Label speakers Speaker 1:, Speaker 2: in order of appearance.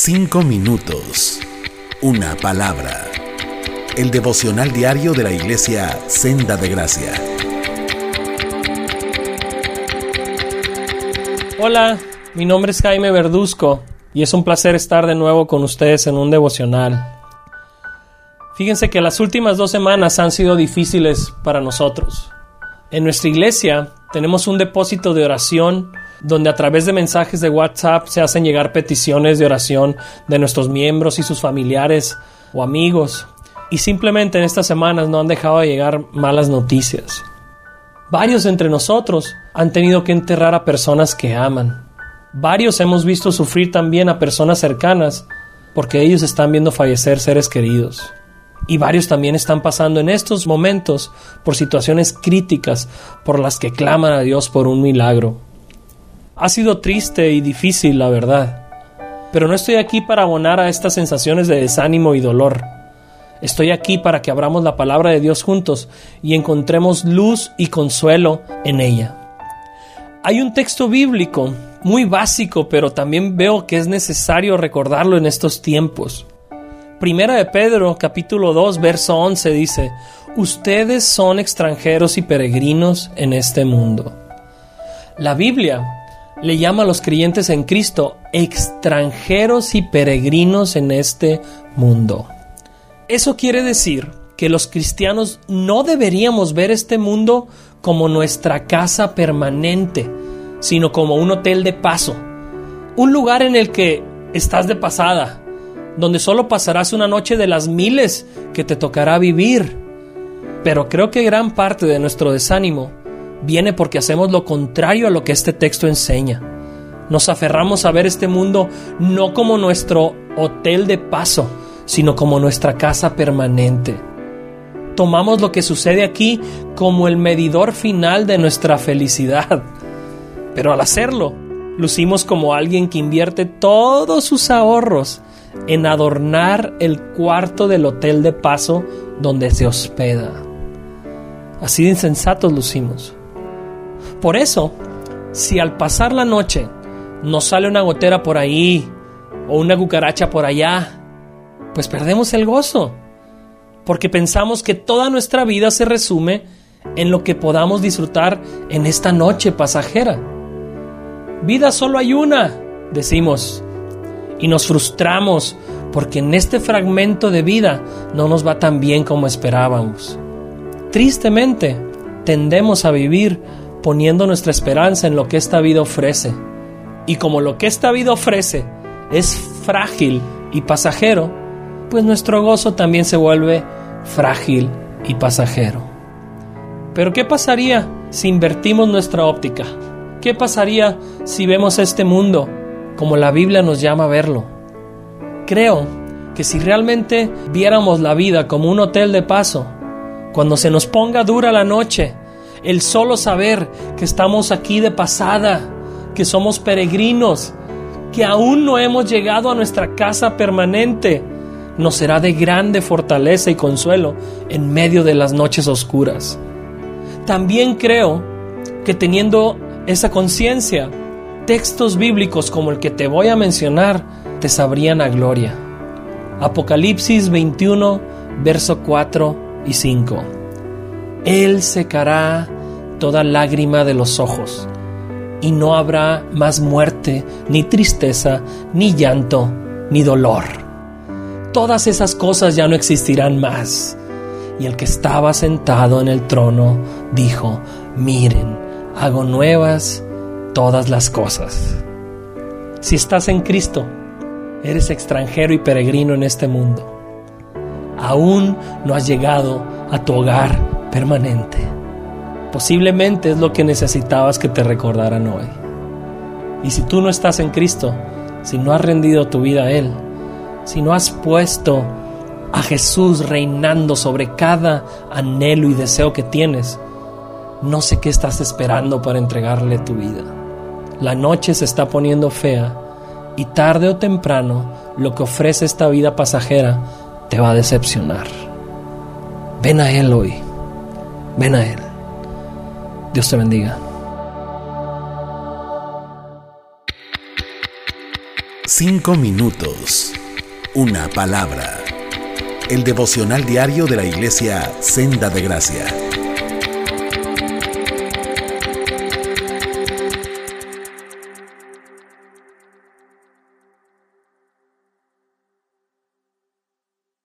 Speaker 1: Cinco minutos. Una palabra. El devocional diario de la iglesia Senda de Gracia.
Speaker 2: Hola, mi nombre es Jaime Verduzco y es un placer estar de nuevo con ustedes en un devocional. Fíjense que las últimas dos semanas han sido difíciles para nosotros. En nuestra iglesia tenemos un depósito de oración donde a través de mensajes de WhatsApp se hacen llegar peticiones de oración de nuestros miembros y sus familiares o amigos. Y simplemente en estas semanas no han dejado de llegar malas noticias. Varios entre nosotros han tenido que enterrar a personas que aman. Varios hemos visto sufrir también a personas cercanas porque ellos están viendo fallecer seres queridos. Y varios también están pasando en estos momentos por situaciones críticas por las que claman a Dios por un milagro. Ha sido triste y difícil, la verdad. Pero no estoy aquí para abonar a estas sensaciones de desánimo y dolor. Estoy aquí para que abramos la palabra de Dios juntos y encontremos luz y consuelo en ella. Hay un texto bíblico muy básico, pero también veo que es necesario recordarlo en estos tiempos. Primera de Pedro, capítulo 2, verso 11 dice, Ustedes son extranjeros y peregrinos en este mundo. La Biblia le llama a los creyentes en Cristo extranjeros y peregrinos en este mundo. Eso quiere decir que los cristianos no deberíamos ver este mundo como nuestra casa permanente, sino como un hotel de paso, un lugar en el que estás de pasada, donde solo pasarás una noche de las miles que te tocará vivir. Pero creo que gran parte de nuestro desánimo viene porque hacemos lo contrario a lo que este texto enseña. Nos aferramos a ver este mundo no como nuestro hotel de paso, sino como nuestra casa permanente. Tomamos lo que sucede aquí como el medidor final de nuestra felicidad. Pero al hacerlo, lucimos como alguien que invierte todos sus ahorros en adornar el cuarto del hotel de paso donde se hospeda. Así de insensatos lucimos. Por eso, si al pasar la noche nos sale una gotera por ahí o una cucaracha por allá, pues perdemos el gozo, porque pensamos que toda nuestra vida se resume en lo que podamos disfrutar en esta noche pasajera. Vida solo hay una, decimos, y nos frustramos porque en este fragmento de vida no nos va tan bien como esperábamos. Tristemente, tendemos a vivir poniendo nuestra esperanza en lo que esta vida ofrece. Y como lo que esta vida ofrece es frágil y pasajero, pues nuestro gozo también se vuelve frágil y pasajero. Pero ¿qué pasaría si invertimos nuestra óptica? ¿Qué pasaría si vemos este mundo como la Biblia nos llama a verlo? Creo que si realmente viéramos la vida como un hotel de paso, cuando se nos ponga dura la noche el solo saber que estamos aquí de pasada, que somos peregrinos, que aún no hemos llegado a nuestra casa permanente, nos será de grande fortaleza y consuelo en medio de las noches oscuras. También creo que teniendo esa conciencia, textos bíblicos como el que te voy a mencionar te sabrían a gloria. Apocalipsis 21, verso 4 y 5. Él secará toda lágrima de los ojos, y no habrá más muerte, ni tristeza, ni llanto, ni dolor. Todas esas cosas ya no existirán más. Y el que estaba sentado en el trono dijo, miren, hago nuevas todas las cosas. Si estás en Cristo, eres extranjero y peregrino en este mundo. Aún no has llegado a tu hogar permanente. Posiblemente es lo que necesitabas que te recordaran hoy. Y si tú no estás en Cristo, si no has rendido tu vida a Él, si no has puesto a Jesús reinando sobre cada anhelo y deseo que tienes, no sé qué estás esperando para entregarle tu vida. La noche se está poniendo fea y tarde o temprano lo que ofrece esta vida pasajera te va a decepcionar. Ven a Él hoy. Ven a Él. Dios te bendiga.
Speaker 1: Cinco minutos. Una palabra. El devocional diario de la iglesia Senda de Gracia.